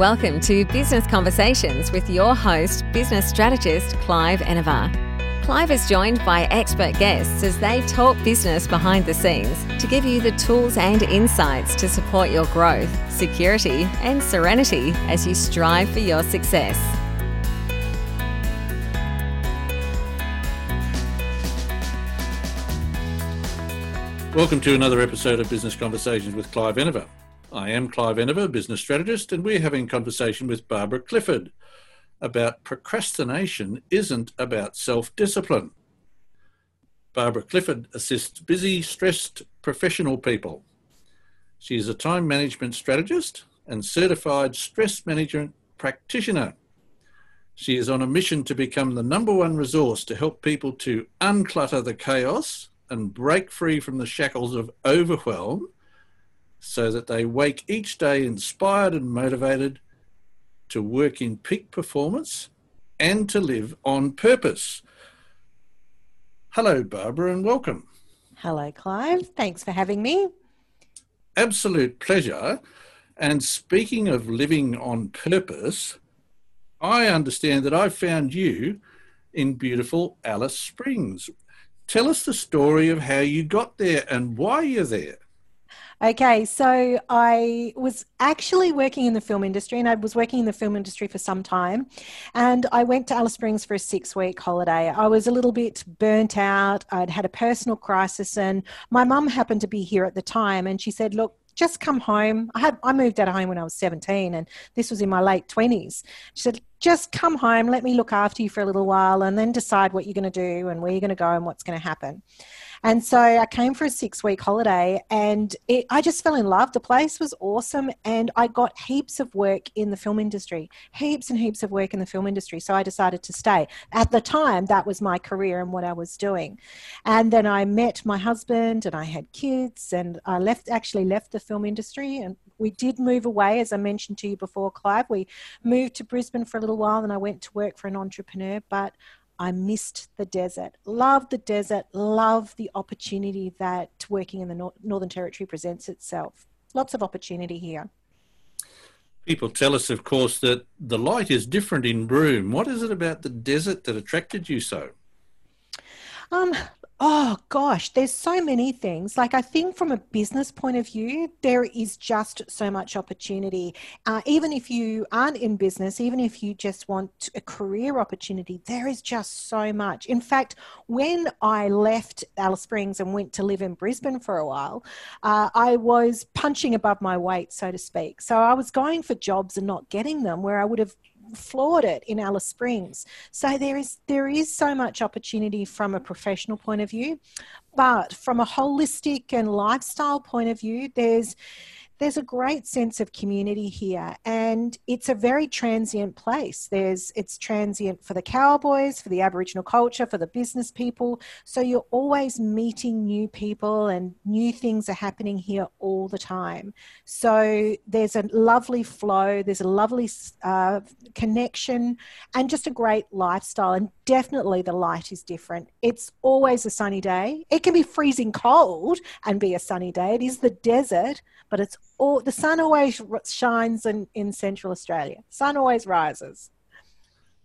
Welcome to Business Conversations with your host, business strategist Clive Enever. Clive is joined by expert guests as they talk business behind the scenes to give you the tools and insights to support your growth, security, and serenity as you strive for your success. Welcome to another episode of Business Conversations with Clive Enever. I am Clive Enever, business strategist, and we're having a conversation with Barbara Clifford about procrastination isn't about self discipline. Barbara Clifford assists busy, stressed professional people. She is a time management strategist and certified stress management practitioner. She is on a mission to become the number one resource to help people to unclutter the chaos and break free from the shackles of overwhelm so that they wake each day inspired and motivated to work in peak performance and to live on purpose. Hello, Barbara, and welcome. Hello, Clive. Thanks for having me. Absolute pleasure. And speaking of living on purpose, I understand that I found you in beautiful Alice Springs. Tell us the story of how you got there and why you're there. Okay, so I was actually working in the film industry and I was working in the film industry for some time. And I went to Alice Springs for a six week holiday. I was a little bit burnt out. I'd had a personal crisis, and my mum happened to be here at the time. And she said, Look, just come home. I had I moved out of home when I was 17 and this was in my late 20s. She said, just come home, let me look after you for a little while and then decide what you're going to do and where you're going to go and what's going to happen. And so I came for a six week holiday and it, I just fell in love. The place was awesome and I got heaps of work in the film industry, heaps and heaps of work in the film industry. So I decided to stay. At the time, that was my career and what I was doing. And then I met my husband and I had kids and I left, actually left the film industry and we did move away, as I mentioned to you before, Clive. We moved to Brisbane for a little while and I went to work for an entrepreneur, but I missed the desert. Love the desert. Love the opportunity that working in the Northern Territory presents itself. Lots of opportunity here. People tell us, of course, that the light is different in Broome. What is it about the desert that attracted you so? Um, Oh gosh, there's so many things. Like I think from a business point of view, there is just so much opportunity. Uh, even if you aren't in business, even if you just want a career opportunity, there is just so much. In fact, when I left Alice Springs and went to live in Brisbane for a while, uh, I was punching above my weight, so to speak. So I was going for jobs and not getting them, where I would have floored it in Alice Springs. So there is there is so much opportunity from a professional point of view, but from a holistic and lifestyle point of view, there's there's a great sense of community here and it's a very transient place. There's it's transient for the cowboys for the aboriginal culture for the business people. So you're always meeting new people and new things are happening here all the time. So there's a lovely flow there's a lovely uh, connection and just a great lifestyle. And definitely the light is different it's always a sunny day it can be freezing cold and be a sunny day it is the desert but it's all the sun always shines in, in central Australia. Sun always rises.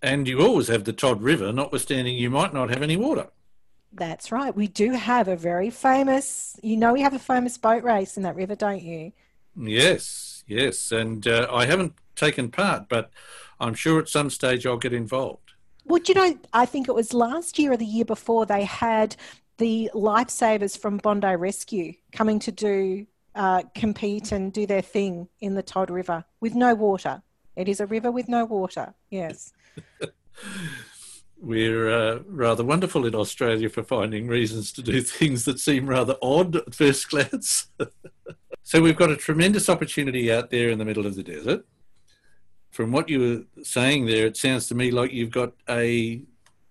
And you always have the Todd River, notwithstanding you might not have any water. That's right. We do have a very famous, you know, we have a famous boat race in that river, don't you? Yes, yes. And uh, I haven't taken part, but I'm sure at some stage I'll get involved. Well, you know, I think it was last year or the year before they had the lifesavers from Bondi Rescue coming to do uh, compete and do their thing in the Todd River with no water. It is a river with no water, yes. We're uh, rather wonderful in Australia for finding reasons to do things that seem rather odd at first glance. so we've got a tremendous opportunity out there in the middle of the desert. From what you were saying there, it sounds to me like you've got a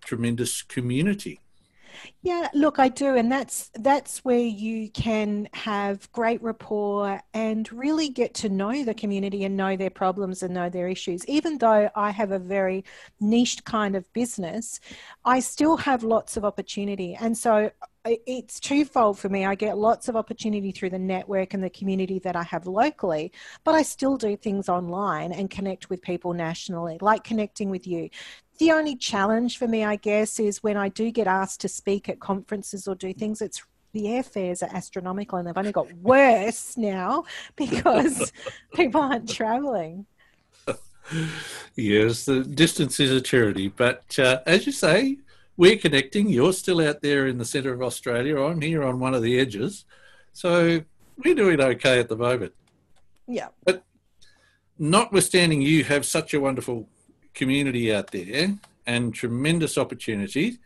tremendous community. Yeah, look, I do, and that's that's where you can have great rapport and really get to know the community and know their problems and know their issues. Even though I have a very niche kind of business, I still have lots of opportunity, and so it's twofold for me. I get lots of opportunity through the network and the community that I have locally, but I still do things online and connect with people nationally, like connecting with you. The only challenge for me, I guess, is when I do get asked to speak at conferences or do things, it's the airfares are astronomical and they've only got worse now because people aren't traveling. Yes, the distance is a charity, but uh, as you say, we're connecting. You're still out there in the centre of Australia. I'm here on one of the edges. So we're doing okay at the moment. Yeah. But notwithstanding, you have such a wonderful community out there and tremendous opportunities.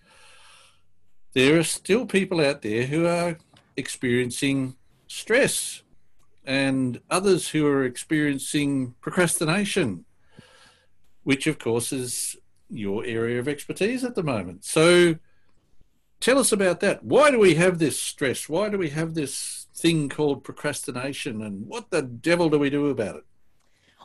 There are still people out there who are experiencing stress and others who are experiencing procrastination, which, of course, is your area of expertise at the moment. So tell us about that. Why do we have this stress? Why do we have this thing called procrastination? And what the devil do we do about it?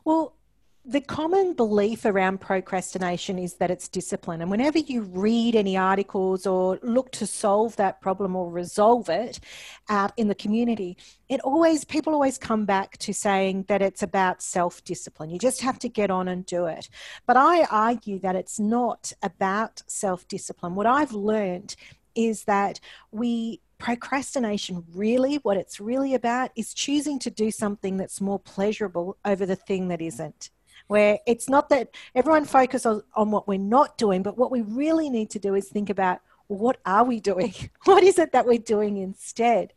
Well, the common belief around procrastination is that it's discipline. And whenever you read any articles or look to solve that problem or resolve it out in the community, it always, people always come back to saying that it's about self discipline. You just have to get on and do it. But I argue that it's not about self discipline. What I've learned is that we procrastination really what it's really about is choosing to do something that's more pleasurable over the thing that isn't where it's not that everyone focuses on, on what we're not doing, but what we really need to do is think about what are we doing? What is it that we're doing instead?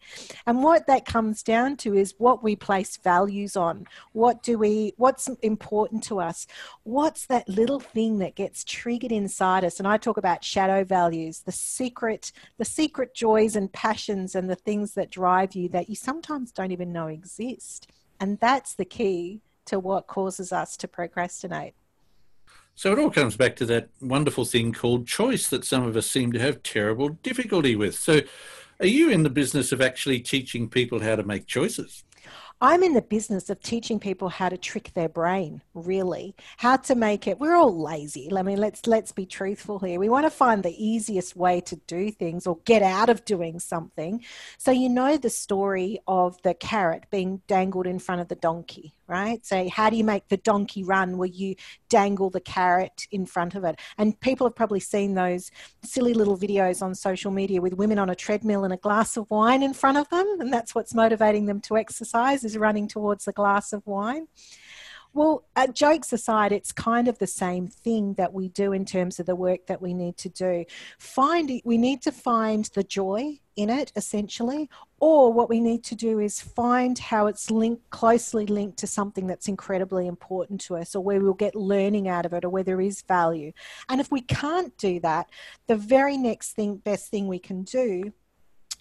And what that comes down to is what we place values on. What do we, what's important to us? What's that little thing that gets triggered inside us? And I talk about shadow values, the secret, the secret joys and passions and the things that drive you that you sometimes don't even know exist. And that's the key to what causes us to procrastinate. So it all comes back to that wonderful thing called choice that some of us seem to have terrible difficulty with. So, are you in the business of actually teaching people how to make choices? I'm in the business of teaching people how to trick their brain, really, how to make it. We're all lazy. I mean, let's let's be truthful here. We want to find the easiest way to do things or get out of doing something. So you know the story of the carrot being dangled in front of the donkey, right? So, how do you make the donkey run where you dangle the carrot in front of it? And people have probably seen those silly little videos on social media with women on a treadmill and a glass of wine in front of them. And that's what's motivating them to exercise is running towards the glass of wine. Well, uh, jokes aside, it's kind of the same thing that we do in terms of the work that we need to do. Find we need to find the joy in it, essentially, or what we need to do is find how it's linked closely linked to something that's incredibly important to us, or where we'll get learning out of it, or where there is value. And if we can't do that, the very next thing, best thing we can do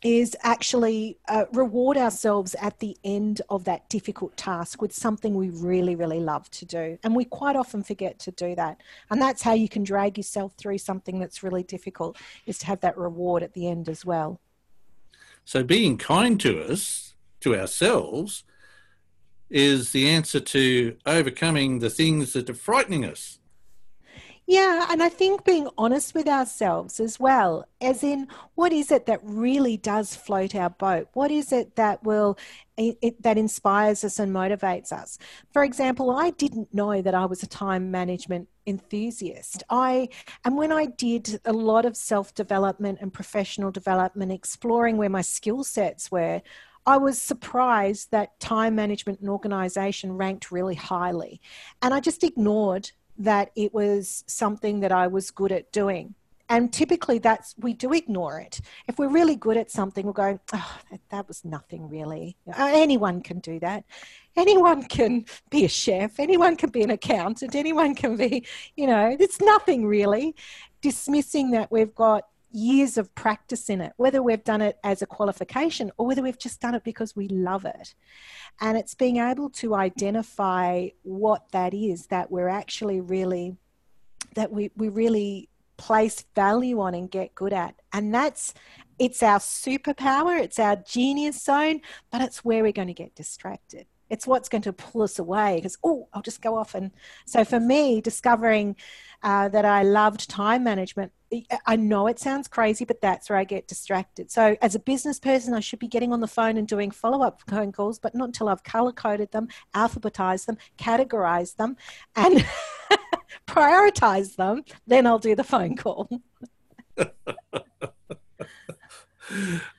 is actually uh, reward ourselves at the end of that difficult task with something we really, really love to do. And we quite often forget to do that. And that's how you can drag yourself through something that's really difficult, is to have that reward at the end as well. So being kind to us, to ourselves, is the answer to overcoming the things that are frightening us. Yeah, and I think being honest with ourselves as well, as in what is it that really does float our boat? What is it that will it, that inspires us and motivates us? For example, I didn't know that I was a time management enthusiast. I and when I did a lot of self-development and professional development exploring where my skill sets were, I was surprised that time management and organization ranked really highly. And I just ignored that it was something that I was good at doing. And typically, that's we do ignore it. If we're really good at something, we're going, oh, that, that was nothing really. Uh, anyone can do that. Anyone can be a chef. Anyone can be an accountant. Anyone can be, you know, it's nothing really. Dismissing that we've got years of practice in it, whether we've done it as a qualification or whether we've just done it because we love it. And it's being able to identify what that is that we're actually really, that we, we really place value on and get good at. And that's, it's our superpower, it's our genius zone, but it's where we're going to get distracted. It's what's going to pull us away because, oh, I'll just go off. And so for me, discovering uh, that I loved time management I know it sounds crazy, but that's where I get distracted. So, as a business person, I should be getting on the phone and doing follow up phone calls, but not until I've color coded them, alphabetized them, categorized them, and prioritize them. Then I'll do the phone call.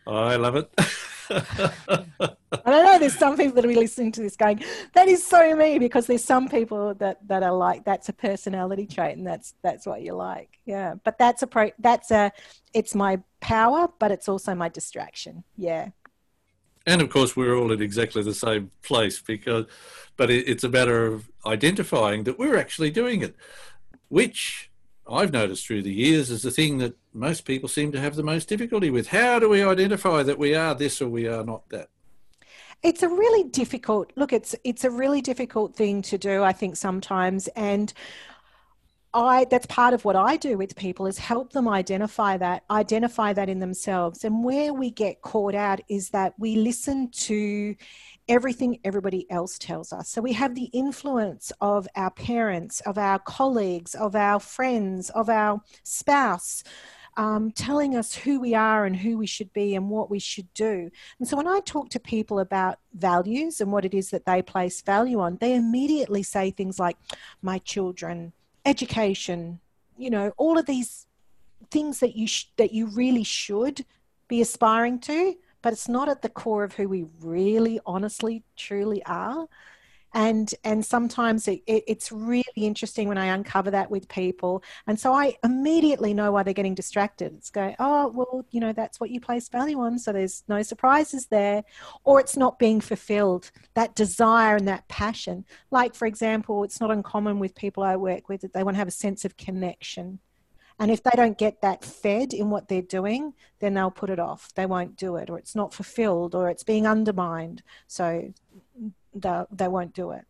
I love it. I don't know. There's some people that will be listening to this going, "That is so me," because there's some people that that are like, "That's a personality trait, and that's that's what you like." Yeah, but that's a pro. That's a. It's my power, but it's also my distraction. Yeah. And of course, we're all in exactly the same place because, but it, it's a matter of identifying that we're actually doing it, which I've noticed through the years is the thing that most people seem to have the most difficulty with. How do we identify that we are this or we are not that? It's a really difficult look. It's it's a really difficult thing to do. I think sometimes, and I that's part of what I do with people is help them identify that, identify that in themselves. And where we get caught out is that we listen to everything everybody else tells us. So we have the influence of our parents, of our colleagues, of our friends, of our spouse. Um, telling us who we are and who we should be and what we should do. And so when I talk to people about values and what it is that they place value on, they immediately say things like, my children, education, you know, all of these things that you sh- that you really should be aspiring to but it's not at the core of who we really honestly truly are. And and sometimes it, it, it's really interesting when i uncover that with people. And so i immediately know why they're getting distracted. It's going oh well you know that's what you place value on so there's no surprises there. Or it's not being fulfilled that desire and that passion. Like for example it's not uncommon with people i work with that they want to have a sense of connection and if they don't get that fed in what they're doing, then they'll put it off. They won't do it, or it's not fulfilled, or it's being undermined. So they, they won't do it.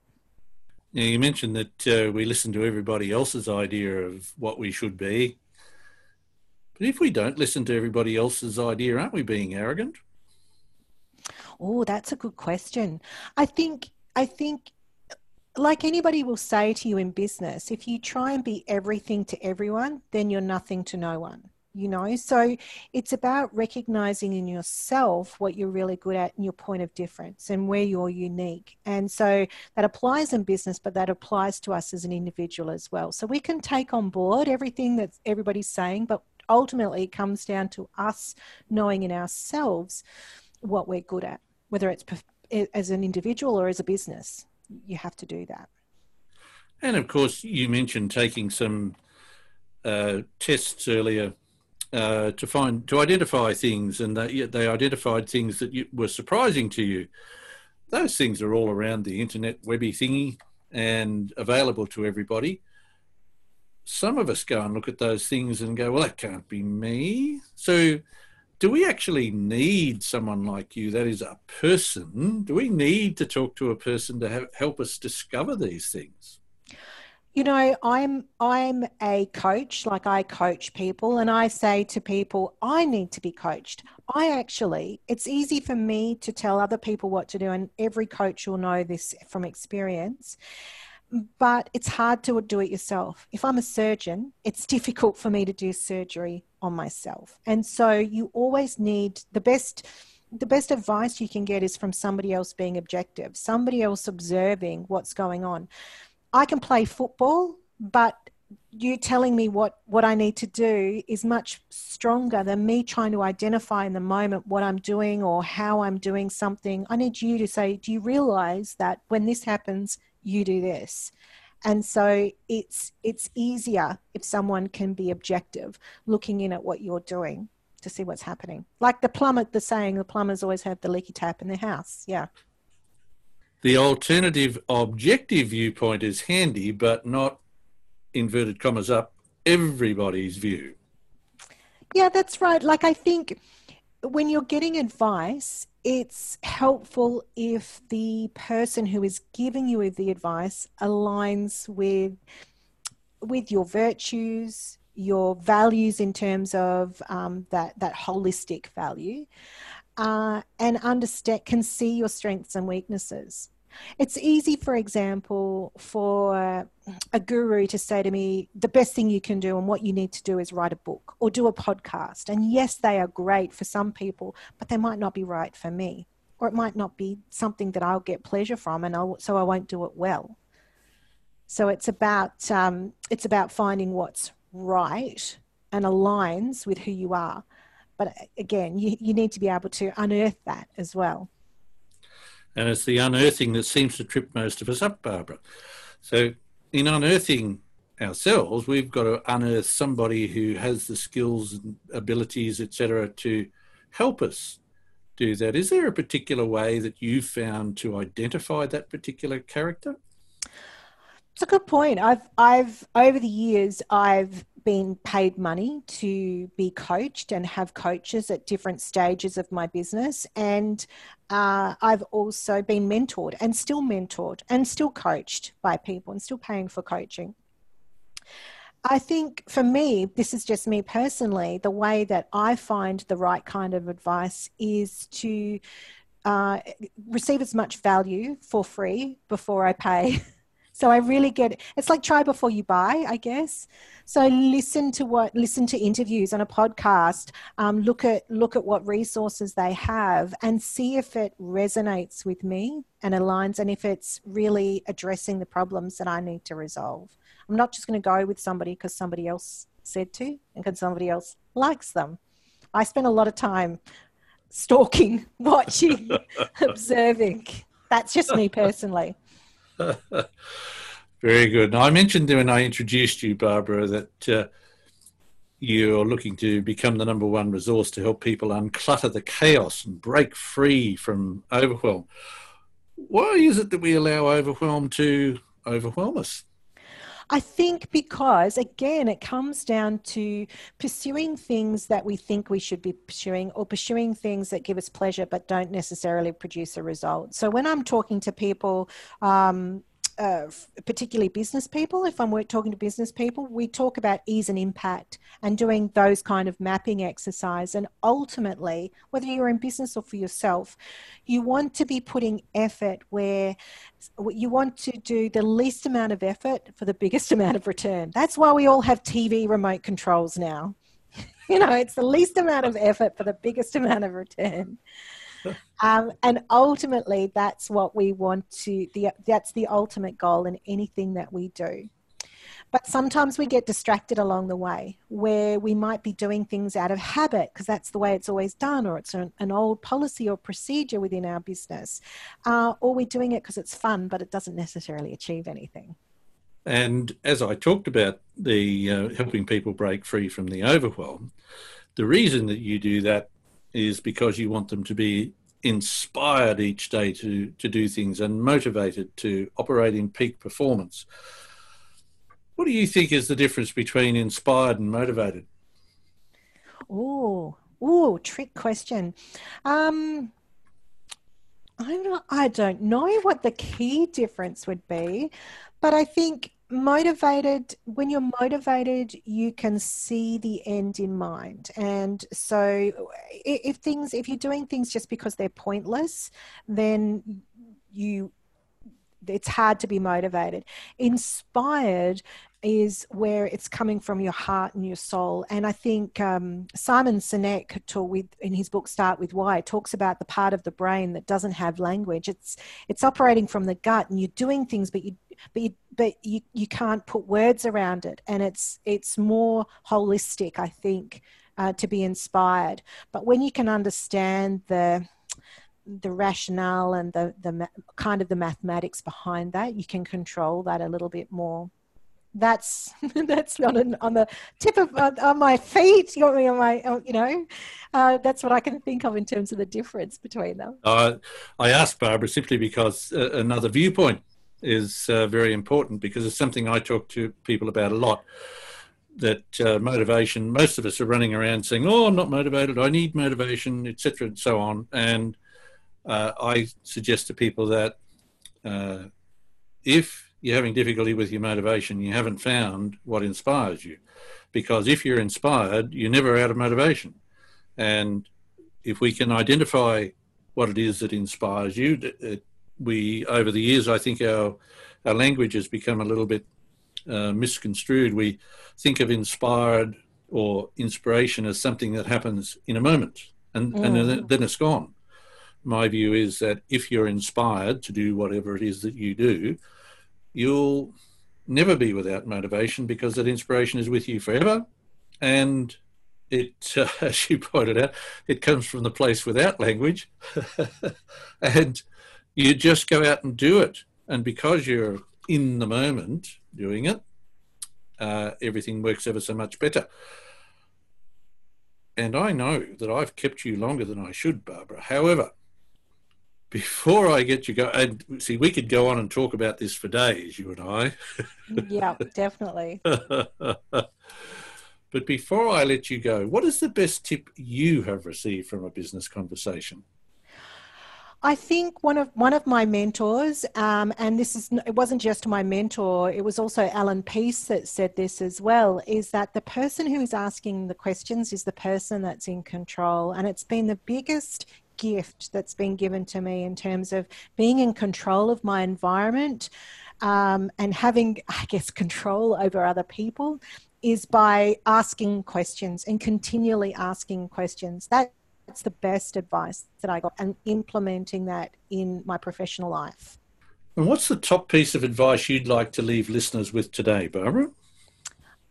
Now, you mentioned that uh, we listen to everybody else's idea of what we should be. But if we don't listen to everybody else's idea, aren't we being arrogant? Oh, that's a good question. I think I think like anybody will say to you in business, if you try and be everything to everyone, then you're nothing to no one. You know, so it's about recognizing in yourself what you're really good at and your point of difference and where you're unique. And so that applies in business, but that applies to us as an individual as well. So we can take on board everything that everybody's saying, but ultimately it comes down to us knowing in ourselves what we're good at, whether it's as an individual or as a business you have to do that. And of course, you mentioned taking some uh, tests earlier uh, to find to identify things, and they, they identified things that you, were surprising to you. Those things are all around the internet webby thingy and available to everybody. Some of us go and look at those things and go, "Well, that can't be me." So do we actually need someone like you that is a person? Do we need to talk to a person to help us discover these things? You know i'm i'm a coach like i coach people and i say to people i need to be coached. I actually it's easy for me to tell other people what to do and every coach will know this from experience but it's hard to do it yourself. If I'm a surgeon, it's difficult for me to do surgery on myself. And so you always need the best the best advice you can get is from somebody else being objective, somebody else observing what's going on. I can play football, but you telling me what what I need to do is much stronger than me trying to identify in the moment what I'm doing or how I'm doing something. I need you to say, do you realize that when this happens, you do this. And so it's it's easier if someone can be objective looking in at what you're doing to see what's happening. Like the plumber the saying the plumbers always have the leaky tap in their house. Yeah. The alternative objective viewpoint is handy but not inverted commas up everybody's view. Yeah that's right. Like i think when you're getting advice it's helpful if the person who is giving you the advice aligns with with your virtues your values in terms of um, that that holistic value uh, and understand can see your strengths and weaknesses It's easy, for example, for a guru to say to me, the best thing you can do and what you need to do is write a book or do a podcast. And yes, they are great for some people, but they might not be right for me. Or it might not be something that I'll get pleasure from, and I'll, so I won't do it well. So it's about um, it's about finding what's right and aligns with who you are. But again, you, you need to be able to unearth that as well. And it's the unearthing that seems to trip most of us up, Barbara. So, in unearthing ourselves, we've got to unearth somebody who has the skills and abilities, etc., to help us do that. Is there a particular way that you've found to identify that particular character? It's a good point. I've I've over the years I've been paid money to be coached and have coaches at different stages of my business. And uh, I've also been mentored and still mentored and still coached by people and still paying for coaching. I think for me, this is just me personally, the way that I find the right kind of advice is to uh, receive as much value for free before I pay. So I really get it. It's like try before you buy, I guess. So listen to what listen to interviews on a podcast. Um, look at look at what resources they have and see if it resonates with me and aligns, and if it's really addressing the problems that I need to resolve. I'm not just going to go with somebody because somebody else said to, and because somebody else likes them. I spend a lot of time stalking, watching, observing. That's just me personally. Very good. Now, I mentioned when I introduced you, Barbara, that uh, you're looking to become the number one resource to help people unclutter the chaos and break free from overwhelm. Why is it that we allow overwhelm to overwhelm us? I think because, again, it comes down to pursuing things that we think we should be pursuing or pursuing things that give us pleasure but don't necessarily produce a result. So when I'm talking to people, um, uh, particularly business people, if I'm talking to business people, we talk about ease and impact and doing those kind of mapping exercise. And ultimately, whether you're in business or for yourself, you want to be putting effort where you want to do the least amount of effort for the biggest amount of return. That's why we all have TV remote controls now. you know, it's the least amount of effort for the biggest amount of return um, and ultimately, that's what we want to. The, that's the ultimate goal in anything that we do. But sometimes we get distracted along the way, where we might be doing things out of habit because that's the way it's always done, or it's an, an old policy or procedure within our business, uh, or we're doing it because it's fun, but it doesn't necessarily achieve anything. And as I talked about the uh, helping people break free from the overwhelm, the reason that you do that is because you want them to be inspired each day to, to do things and motivated to operate in peak performance. What do you think is the difference between inspired and motivated? Oh, oh, trick question. Um, I don't, I don't know what the key difference would be, but I think motivated when you're motivated you can see the end in mind. And so if things if you're doing things just because they're pointless then you it's hard to be motivated inspired is where it's coming from your heart and your soul. And I think um, Simon Sinek, talk with, in his book Start with Why, talks about the part of the brain that doesn't have language. It's it's operating from the gut, and you're doing things, but you but you, but you, you can't put words around it. And it's it's more holistic, I think, uh, to be inspired. But when you can understand the the rationale and the the kind of the mathematics behind that, you can control that a little bit more that's that's on on the tip of uh, on my feet. You got me on my, uh, you know, uh, that's what I can think of in terms of the difference between them. Uh, I asked Barbara simply because uh, another viewpoint is uh, very important because it's something I talk to people about a lot. That motivation, most of us are running around saying, "Oh, I'm not motivated. I need motivation, etc., and so on." And I suggest to people that if you're having difficulty with your motivation, you haven't found what inspires you. Because if you're inspired, you're never out of motivation. And if we can identify what it is that inspires you, it, we over the years, I think our our language has become a little bit uh, misconstrued. We think of inspired or inspiration as something that happens in a moment and, mm. and then it's gone. My view is that if you're inspired to do whatever it is that you do, you'll never be without motivation because that inspiration is with you forever. And it, uh, as you pointed out, it comes from the place without language. and you just go out and do it. And because you're in the moment doing it, uh, everything works ever so much better. And I know that I've kept you longer than I should, Barbara. However, before I get you go, and see, we could go on and talk about this for days, you and I. yeah, definitely. but before I let you go, what is the best tip you have received from a business conversation? I think one of one of my mentors, um, and this is it wasn't just my mentor; it was also Allan Pease that said this as well. Is that the person who is asking the questions is the person that's in control, and it's been the biggest gift that's been given to me in terms of being in control of my environment um, and having, I guess, control over other people is by asking questions and continually asking questions. That's the best advice that I got and implementing that in my professional life. And what's the top piece of advice you'd like to leave listeners with today, Barbara?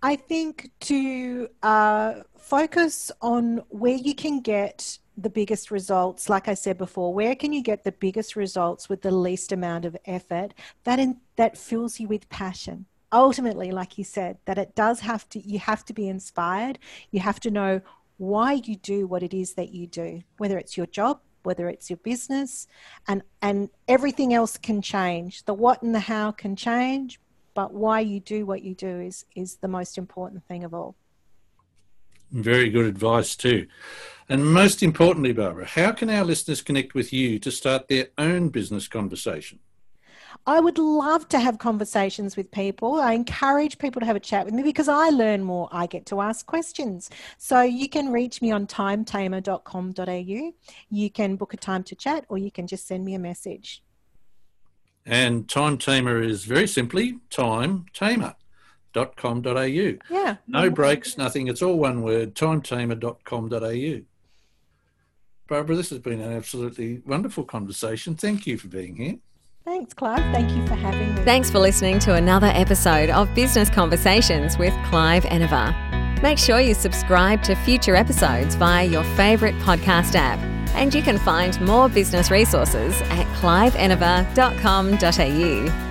I think to uh, focus on where you can get the biggest results. Like I said before, where can you get the biggest results with the least amount of effort? That in, that fills you with passion. Ultimately, like you said, that it does have to. You have to be inspired. You have to know why you do what it is that you do, whether it's your job, whether it's your business, and, and everything else can change. The what and the how can change, but why you do what you do is, is the most important thing of all. Very good advice, too. And most importantly, Barbara, how can our listeners connect with you to start their own business conversation? I would love to have conversations with people. I encourage people to have a chat with me because I learn more. I get to ask questions. So you can reach me on timetamer.com.au. You can book a time to chat or you can just send me a message. And Time Tamer is very simply time tamer.com.au. Yeah. No breaks, nothing. It's all one word timetamer.com.au. Barbara, this has been an absolutely wonderful conversation. Thank you for being here. Thanks, Clive. Thank you for having me. Thanks for listening to another episode of Business Conversations with Clive Enever. Make sure you subscribe to future episodes via your favourite podcast app. And you can find more business resources at cliveenever.com.au.